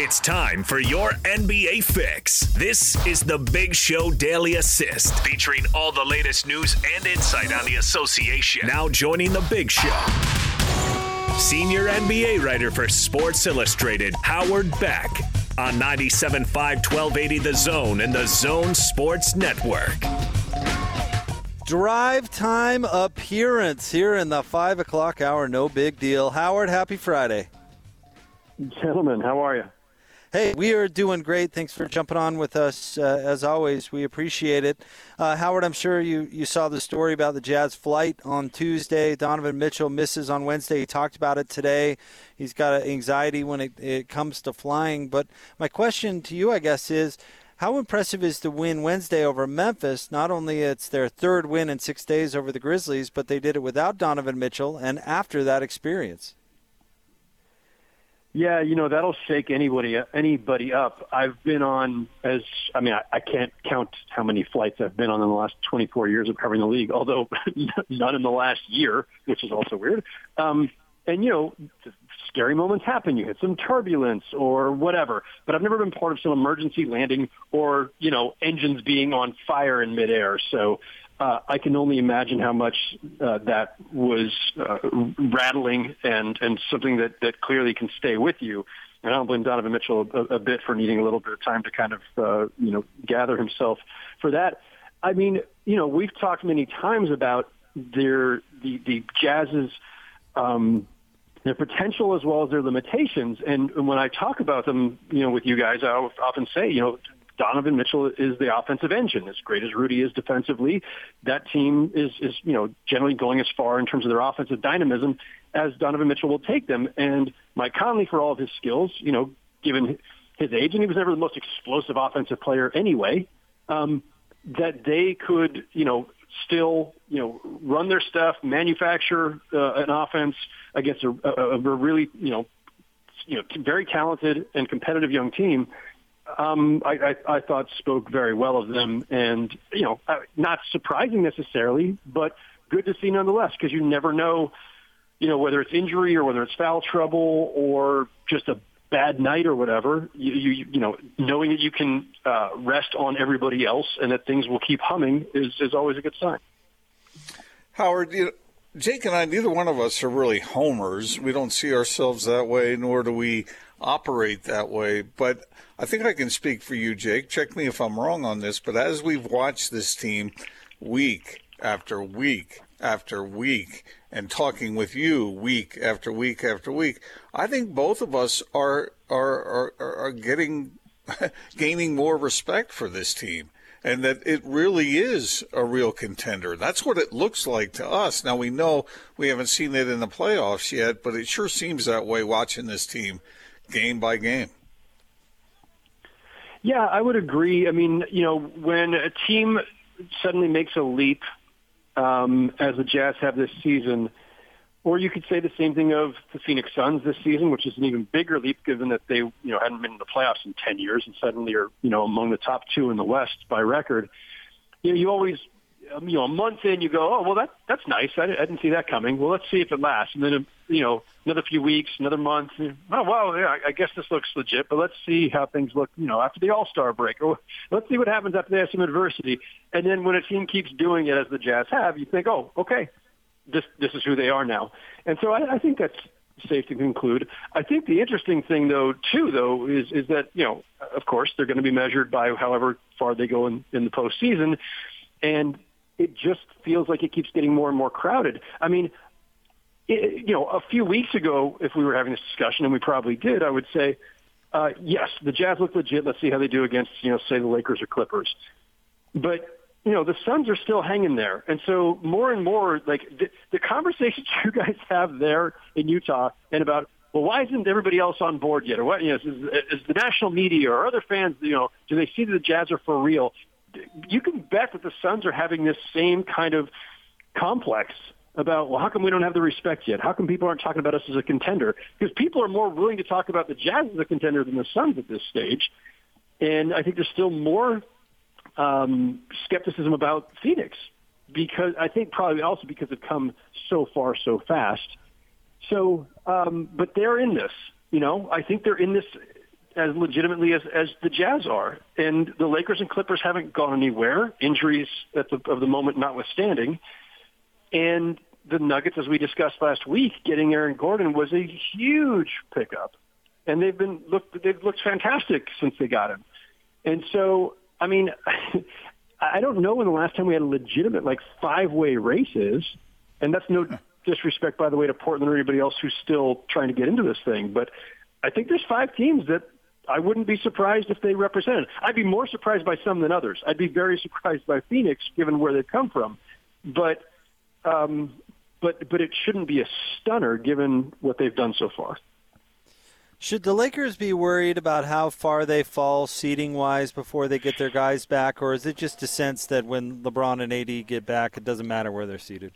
It's time for your NBA fix. This is the Big Show Daily Assist, featuring all the latest news and insight on the association. Now joining the Big Show. Senior NBA writer for Sports Illustrated, Howard Beck, on 97.5 1280 The Zone and the Zone Sports Network. Drive time appearance here in the 5 o'clock hour. No big deal. Howard, happy Friday. Gentlemen, how are you? Hey, we are doing great. Thanks for jumping on with us. Uh, as always, we appreciate it. Uh, Howard, I'm sure you, you saw the story about the Jazz flight on Tuesday. Donovan Mitchell misses on Wednesday. He talked about it today. He's got anxiety when it, it comes to flying. But my question to you, I guess, is how impressive is the win Wednesday over Memphis? Not only it's their third win in six days over the Grizzlies, but they did it without Donovan Mitchell and after that experience. Yeah, you know that'll shake anybody anybody up. I've been on as I mean I, I can't count how many flights I've been on in the last 24 years of covering the league, although none in the last year, which is also weird. Um, and you know, scary moments happen. You hit some turbulence or whatever. But I've never been part of some emergency landing or you know engines being on fire in midair. So uh, I can only imagine how much uh, that was uh, rattling and and something that that clearly can stay with you. And I don't blame Donovan Mitchell a, a bit for needing a little bit of time to kind of uh, you know gather himself for that. I mean, you know, we've talked many times about their the the Jazz's um, their potential as well as their limitations. And when I talk about them, you know, with you guys, I often say, you know, Donovan Mitchell is the offensive engine. As great as Rudy is defensively, that team is, is you know, generally going as far in terms of their offensive dynamism as Donovan Mitchell will take them. And Mike Conley, for all of his skills, you know, given his age, and he was never the most explosive offensive player anyway, um, that they could, you know, still, you know, run their stuff, manufacture uh, an offense against a, a, a really, you know, you know, very talented and competitive young team um, I, I, I thought spoke very well of them, and you know, uh, not surprising necessarily, but good to see nonetheless because you never know, you know, whether it's injury or whether it's foul trouble or just a bad night or whatever. You you, you know, knowing that you can uh, rest on everybody else and that things will keep humming is is always a good sign. Howard, you know, Jake and I, neither one of us are really homers. We don't see ourselves that way, nor do we operate that way. But I think I can speak for you, Jake. Check me if I'm wrong on this, but as we've watched this team week after week after week and talking with you week after week after week, I think both of us are are are, are getting gaining more respect for this team and that it really is a real contender. That's what it looks like to us. Now we know we haven't seen it in the playoffs yet, but it sure seems that way watching this team game by game. Yeah, I would agree. I mean, you know, when a team suddenly makes a leap, um, as the Jazz have this season, or you could say the same thing of the Phoenix Suns this season, which is an even bigger leap given that they, you know, hadn't been in the playoffs in 10 years and suddenly are, you know, among the top two in the West by record. You know, you always um, you know, a month in, you go, oh, well, that that's nice. I, I didn't see that coming. Well, let's see if it lasts. And then, uh, you know, another few weeks, another month. Oh, well, yeah, I guess this looks legit, but let's see how things look, you know, after the All-Star break. Or let's see what happens after they have some adversity. And then when a team keeps doing it as the Jazz have, you think, oh, okay, this this is who they are now. And so I, I think that's safe to conclude. I think the interesting thing, though, too, though, is is that you know, of course, they're going to be measured by however far they go in, in the postseason, and it just feels like it keeps getting more and more crowded. I mean, it, you know, a few weeks ago, if we were having this discussion, and we probably did, I would say, uh, yes, the Jazz look legit. Let's see how they do against, you know, say the Lakers or Clippers. But you know, the Suns are still hanging there, and so more and more, like the, the conversations you guys have there in Utah, and about well, why isn't everybody else on board yet? Or what, you know, is, is the national media or other fans, you know, do they see that the Jazz are for real? you can bet that the Suns are having this same kind of complex about, well, how come we don't have the respect yet? How come people aren't talking about us as a contender? Because people are more willing to talk about the Jazz as a contender than the Suns at this stage. And I think there's still more um, skepticism about Phoenix because I think probably also because they've come so far so fast. So, um, but they're in this. You know, I think they're in this as legitimately as, as the Jazz are. And the Lakers and Clippers haven't gone anywhere, injuries at the, of the moment notwithstanding. And the Nuggets, as we discussed last week, getting Aaron Gordon was a huge pickup. And they've been looked they've looked fantastic since they got him. And so, I mean, I don't know when the last time we had a legitimate like five way race is, and that's no disrespect, by the way, to Portland or anybody else who's still trying to get into this thing. But I think there's five teams that I wouldn't be surprised if they represented. I'd be more surprised by some than others. I'd be very surprised by Phoenix, given where they've come from. But um, but but it shouldn't be a stunner given what they've done so far. Should the Lakers be worried about how far they fall seating wise before they get their guys back, or is it just a sense that when LeBron and AD get back, it doesn't matter where they're seated?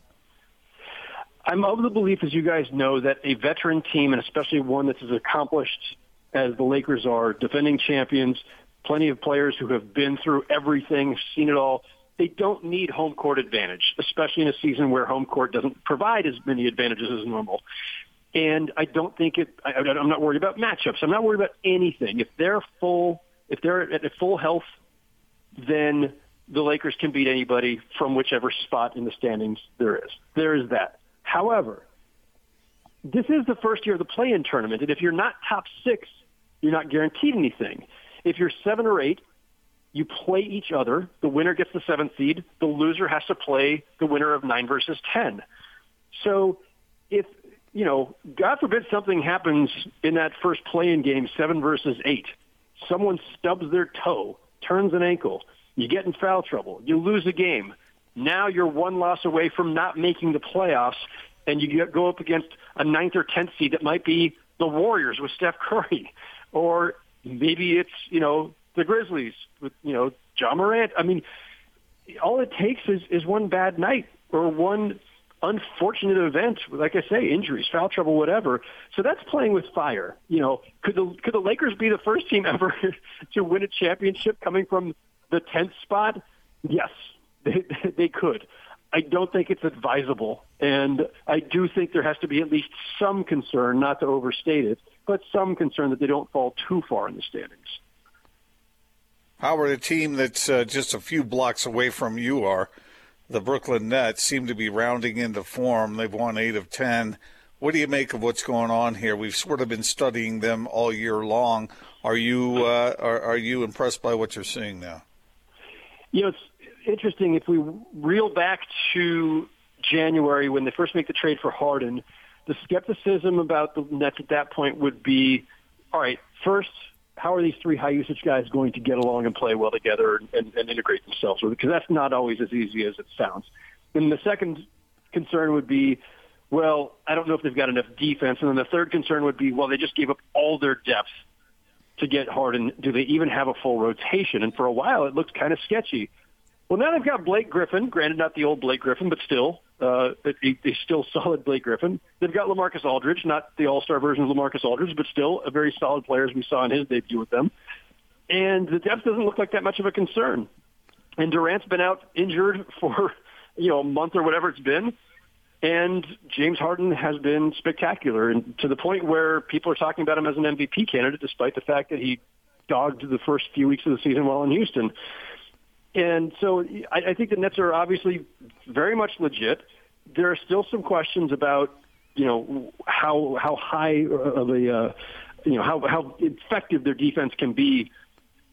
I'm of the belief, as you guys know, that a veteran team, and especially one that's as accomplished as the Lakers are, defending champions, plenty of players who have been through everything, seen it all, they don't need home court advantage, especially in a season where home court doesn't provide as many advantages as normal. And I don't think it. I, I'm not worried about matchups. I'm not worried about anything. If they're full, if they're at full health, then the Lakers can beat anybody from whichever spot in the standings there is. There is that. However, this is the first year of the play-in tournament, and if you're not top six, you're not guaranteed anything. If you're seven or eight, you play each other. The winner gets the seventh seed. The loser has to play the winner of nine versus ten. So if you know, God forbid something happens in that first play-in game, seven versus eight. Someone stubs their toe, turns an ankle. You get in foul trouble. You lose a game. Now you're one loss away from not making the playoffs, and you go up against a ninth or tenth seed that might be the Warriors with Steph Curry, or maybe it's you know the Grizzlies with you know Ja Morant. I mean, all it takes is is one bad night or one unfortunate event, like I say, injuries, foul trouble, whatever. So that's playing with fire. You know, could the could the Lakers be the first team ever to win a championship coming from the tenth spot? Yes, they they could. I don't think it's advisable, and I do think there has to be at least some concern, not to overstate it, but some concern that they don't fall too far in the standings. Howard, a team that's uh, just a few blocks away from you are the Brooklyn Nets seem to be rounding into form. They've won eight of ten. What do you make of what's going on here? We've sort of been studying them all year long. Are you uh, are, are you impressed by what you're seeing now? You know, it's interesting if we reel back to January when they first make the trade for Harden. The skepticism about the Nets at that point would be, all right, first how are these three high usage guys going to get along and play well together and, and integrate themselves? Because that's not always as easy as it sounds. And the second concern would be, well, I don't know if they've got enough defense. And then the third concern would be, well, they just gave up all their depth to get Harden. Do they even have a full rotation? And for a while, it looked kind of sketchy. Well, now they've got Blake Griffin, granted not the old Blake Griffin, but still, uh, a, still solid Blake Griffin. They've got LaMarcus Aldridge, not the All-Star version of LaMarcus Aldridge, but still a very solid player as we saw in his debut with them. And the depth doesn't look like that much of a concern. And Durant's been out injured for, you know, a month or whatever it's been. And James Harden has been spectacular and to the point where people are talking about him as an MVP candidate, despite the fact that he dogged the first few weeks of the season while in Houston. And so I, I think the Nets are obviously very much legit. There are still some questions about, you know, how how high of a, uh, you know, how how effective their defense can be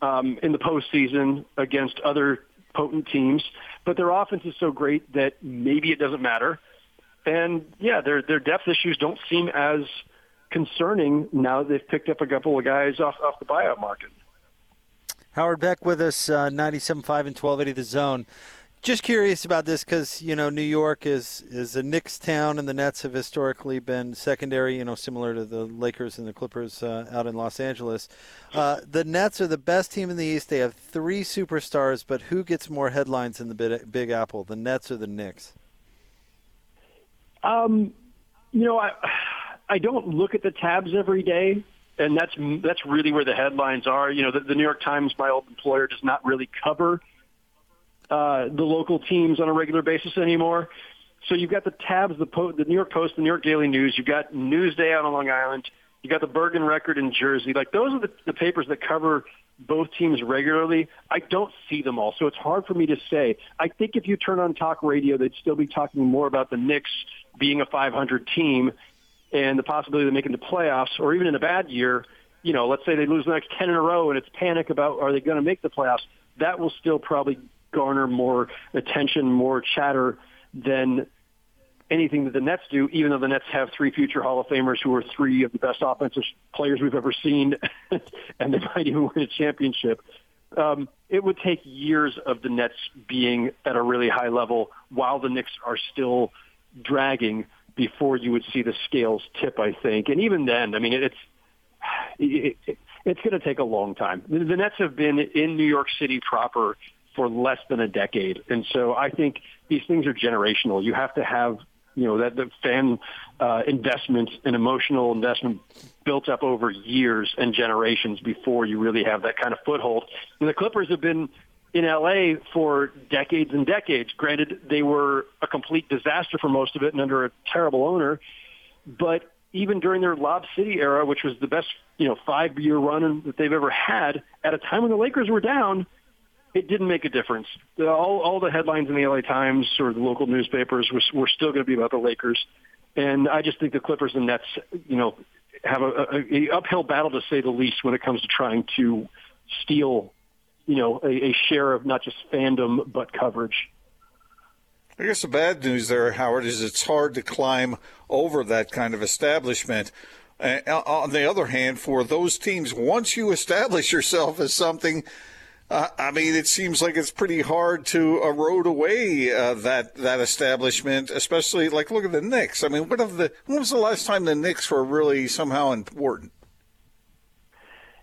um, in the postseason against other potent teams. But their offense is so great that maybe it doesn't matter. And yeah, their their depth issues don't seem as concerning now that they've picked up a couple of guys off off the buyout market. Howard Beck with us, uh, 97.5 and 1280 The Zone. Just curious about this because you know New York is is a Knicks town, and the Nets have historically been secondary. You know, similar to the Lakers and the Clippers uh, out in Los Angeles. Uh, the Nets are the best team in the East. They have three superstars, but who gets more headlines in the Big, Big Apple, the Nets or the Knicks? Um, you know, I I don't look at the tabs every day and that's that's really where the headlines are. You know, the, the New York Times, my old employer, does not really cover uh, the local teams on a regular basis anymore. So you've got the tabs, the, po- the New York Post, the New York Daily News. You've got Newsday out on Long Island. You got the Bergen record in Jersey. Like those are the, the papers that cover both teams regularly. I don't see them all, so it's hard for me to say. I think if you turn on talk radio, they'd still be talking more about the Knicks being a 500 team and the possibility of making the playoffs, or even in a bad year, you know, let's say they lose the next 10 in a row and it's panic about are they going to make the playoffs. That will still probably garner more attention, more chatter than anything that the Nets do, even though the Nets have three future Hall of Famers who are three of the best offensive players we've ever seen, and they might even win a championship. Um, it would take years of the Nets being at a really high level while the Knicks are still dragging before you would see the scales tip, I think. And even then, I mean, it's it, it, it's going to take a long time. The, the Nets have been in New York City proper for less than a decade, and so I think these things are generational. You have to have you know that the fan uh, investment and emotional investment built up over years and generations before you really have that kind of foothold. And the Clippers have been in LA for decades and decades. Granted, they were a complete disaster for most of it and under a terrible owner, but even during their Lob City era, which was the best, you know, five-year run that they've ever had, at a time when the Lakers were down, it didn't make a difference. All, all the headlines in the LA Times or the local newspapers were, were still going to be about the Lakers. And I just think the Clippers and Nets, you know, have a, a, a uphill battle to say the least when it comes to trying to steal, you know, a, a share of not just fandom but coverage. I guess the bad news there, Howard, is it's hard to climb over that kind of establishment. On the other hand, for those teams, once you establish yourself as something uh, I mean, it seems like it's pretty hard to erode away uh, that that establishment, especially like look at the Knicks. I mean, what of the when was the last time the Knicks were really somehow important?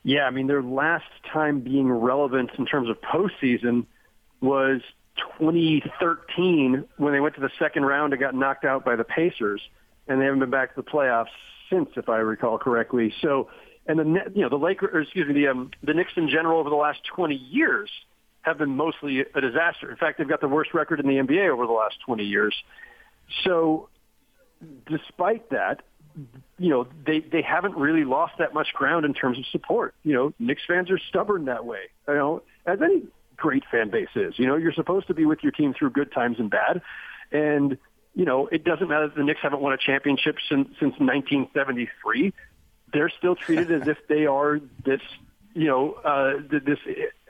Yeah, I mean, their last time being relevant in terms of postseason was 2013 when they went to the second round and got knocked out by the Pacers, and they haven't been back to the playoffs since, if I recall correctly. So and the you know the Lakers, or excuse me, the um, the Knicks in general over the last 20 years have been mostly a disaster. In fact, they've got the worst record in the NBA over the last 20 years. So, despite that, you know they they haven't really lost that much ground in terms of support. You know, Knicks fans are stubborn that way. You know, as any great fan base is. You know, you're supposed to be with your team through good times and bad, and you know, it doesn't matter that the Knicks haven't won a championship since since 1973 they're still treated as if they are this, you know, uh, this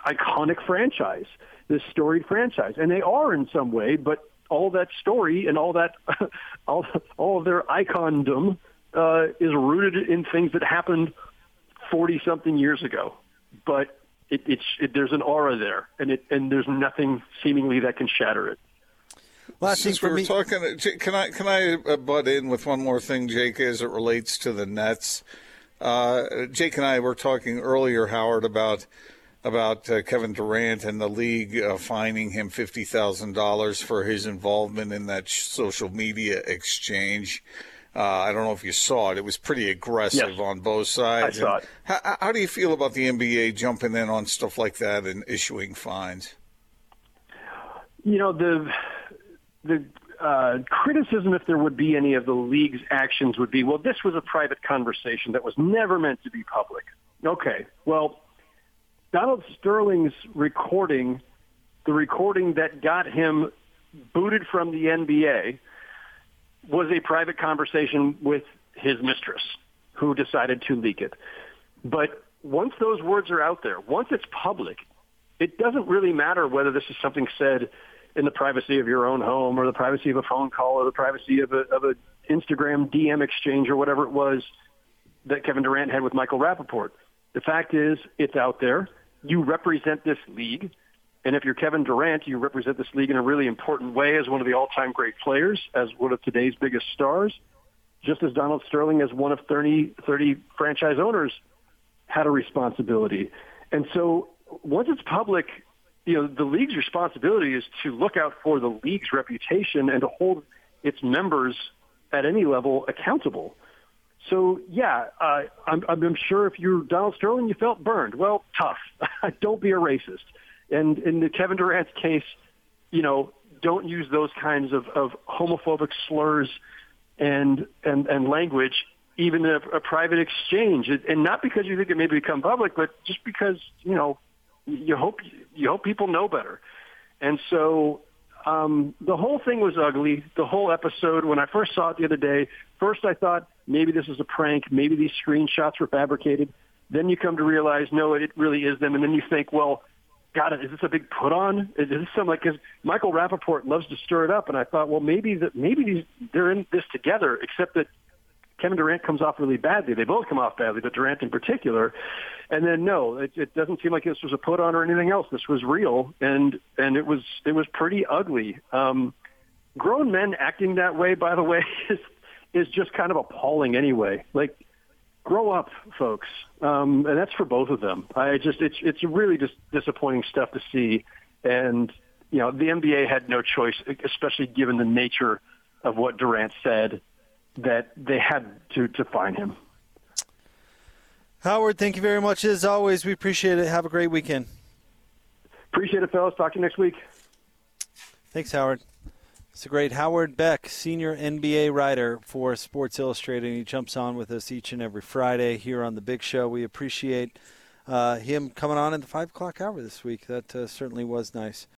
iconic franchise, this storied franchise, and they are in some way. But all that story and all that, all all of their icondom uh, is rooted in things that happened forty something years ago. But it, it's it, there's an aura there, and it and there's nothing seemingly that can shatter it. Last Since we were me- talking, can I can I uh, butt in with one more thing, Jake, as it relates to the Nets? Uh, Jake and I were talking earlier, Howard, about about uh, Kevin Durant and the league uh, fining him fifty thousand dollars for his involvement in that social media exchange. Uh, I don't know if you saw it; it was pretty aggressive yes. on both sides. I saw it. How, how do you feel about the NBA jumping in on stuff like that and issuing fines? You know the the uh, criticism, if there would be any of the league's actions, would be, well, this was a private conversation that was never meant to be public. Okay, well, Donald Sterling's recording, the recording that got him booted from the NBA, was a private conversation with his mistress, who decided to leak it. But once those words are out there, once it's public, it doesn't really matter whether this is something said in the privacy of your own home or the privacy of a phone call or the privacy of a, of a Instagram DM exchange or whatever it was that Kevin Durant had with Michael Rapaport. The fact is, it's out there. You represent this league. And if you're Kevin Durant, you represent this league in a really important way as one of the all-time great players, as one of today's biggest stars, just as Donald Sterling, as one of 30, 30 franchise owners, had a responsibility. And so once it's public, you know, the league's responsibility is to look out for the league's reputation and to hold its members at any level accountable. So yeah, uh, I'm, I'm sure if you're Donald Sterling, you felt burned. Well, tough. don't be a racist. And in the Kevin Durant's case, you know, don't use those kinds of, of homophobic slurs and, and, and language even a, a private exchange, and not because you think it may become public, but just because you know you hope you hope people know better. And so um, the whole thing was ugly. The whole episode. When I first saw it the other day, first I thought maybe this is a prank. Maybe these screenshots were fabricated. Then you come to realize, no, it really is them. And then you think, well, God, is this a big put on? Is this something like, cause Michael Rapaport loves to stir it up. And I thought, well, maybe that, maybe these, they're in this together, except that Kevin Durant comes off really badly. They both come off badly, but Durant in particular. And then no, it, it doesn't seem like this was a put on or anything else. This was real, and and it was it was pretty ugly. Um, grown men acting that way, by the way, is is just kind of appalling anyway. Like, grow up, folks, um, and that's for both of them. I just it's it's really just disappointing stuff to see, and you know the NBA had no choice, especially given the nature of what Durant said that they had to, to find him. Howard, thank you very much. As always, we appreciate it. Have a great weekend. Appreciate it, fellas. Talk to you next week. Thanks, Howard. It's a great Howard Beck, senior NBA writer for Sports Illustrated. He jumps on with us each and every Friday here on the Big Show. We appreciate uh, him coming on in the five o'clock hour this week. That uh, certainly was nice.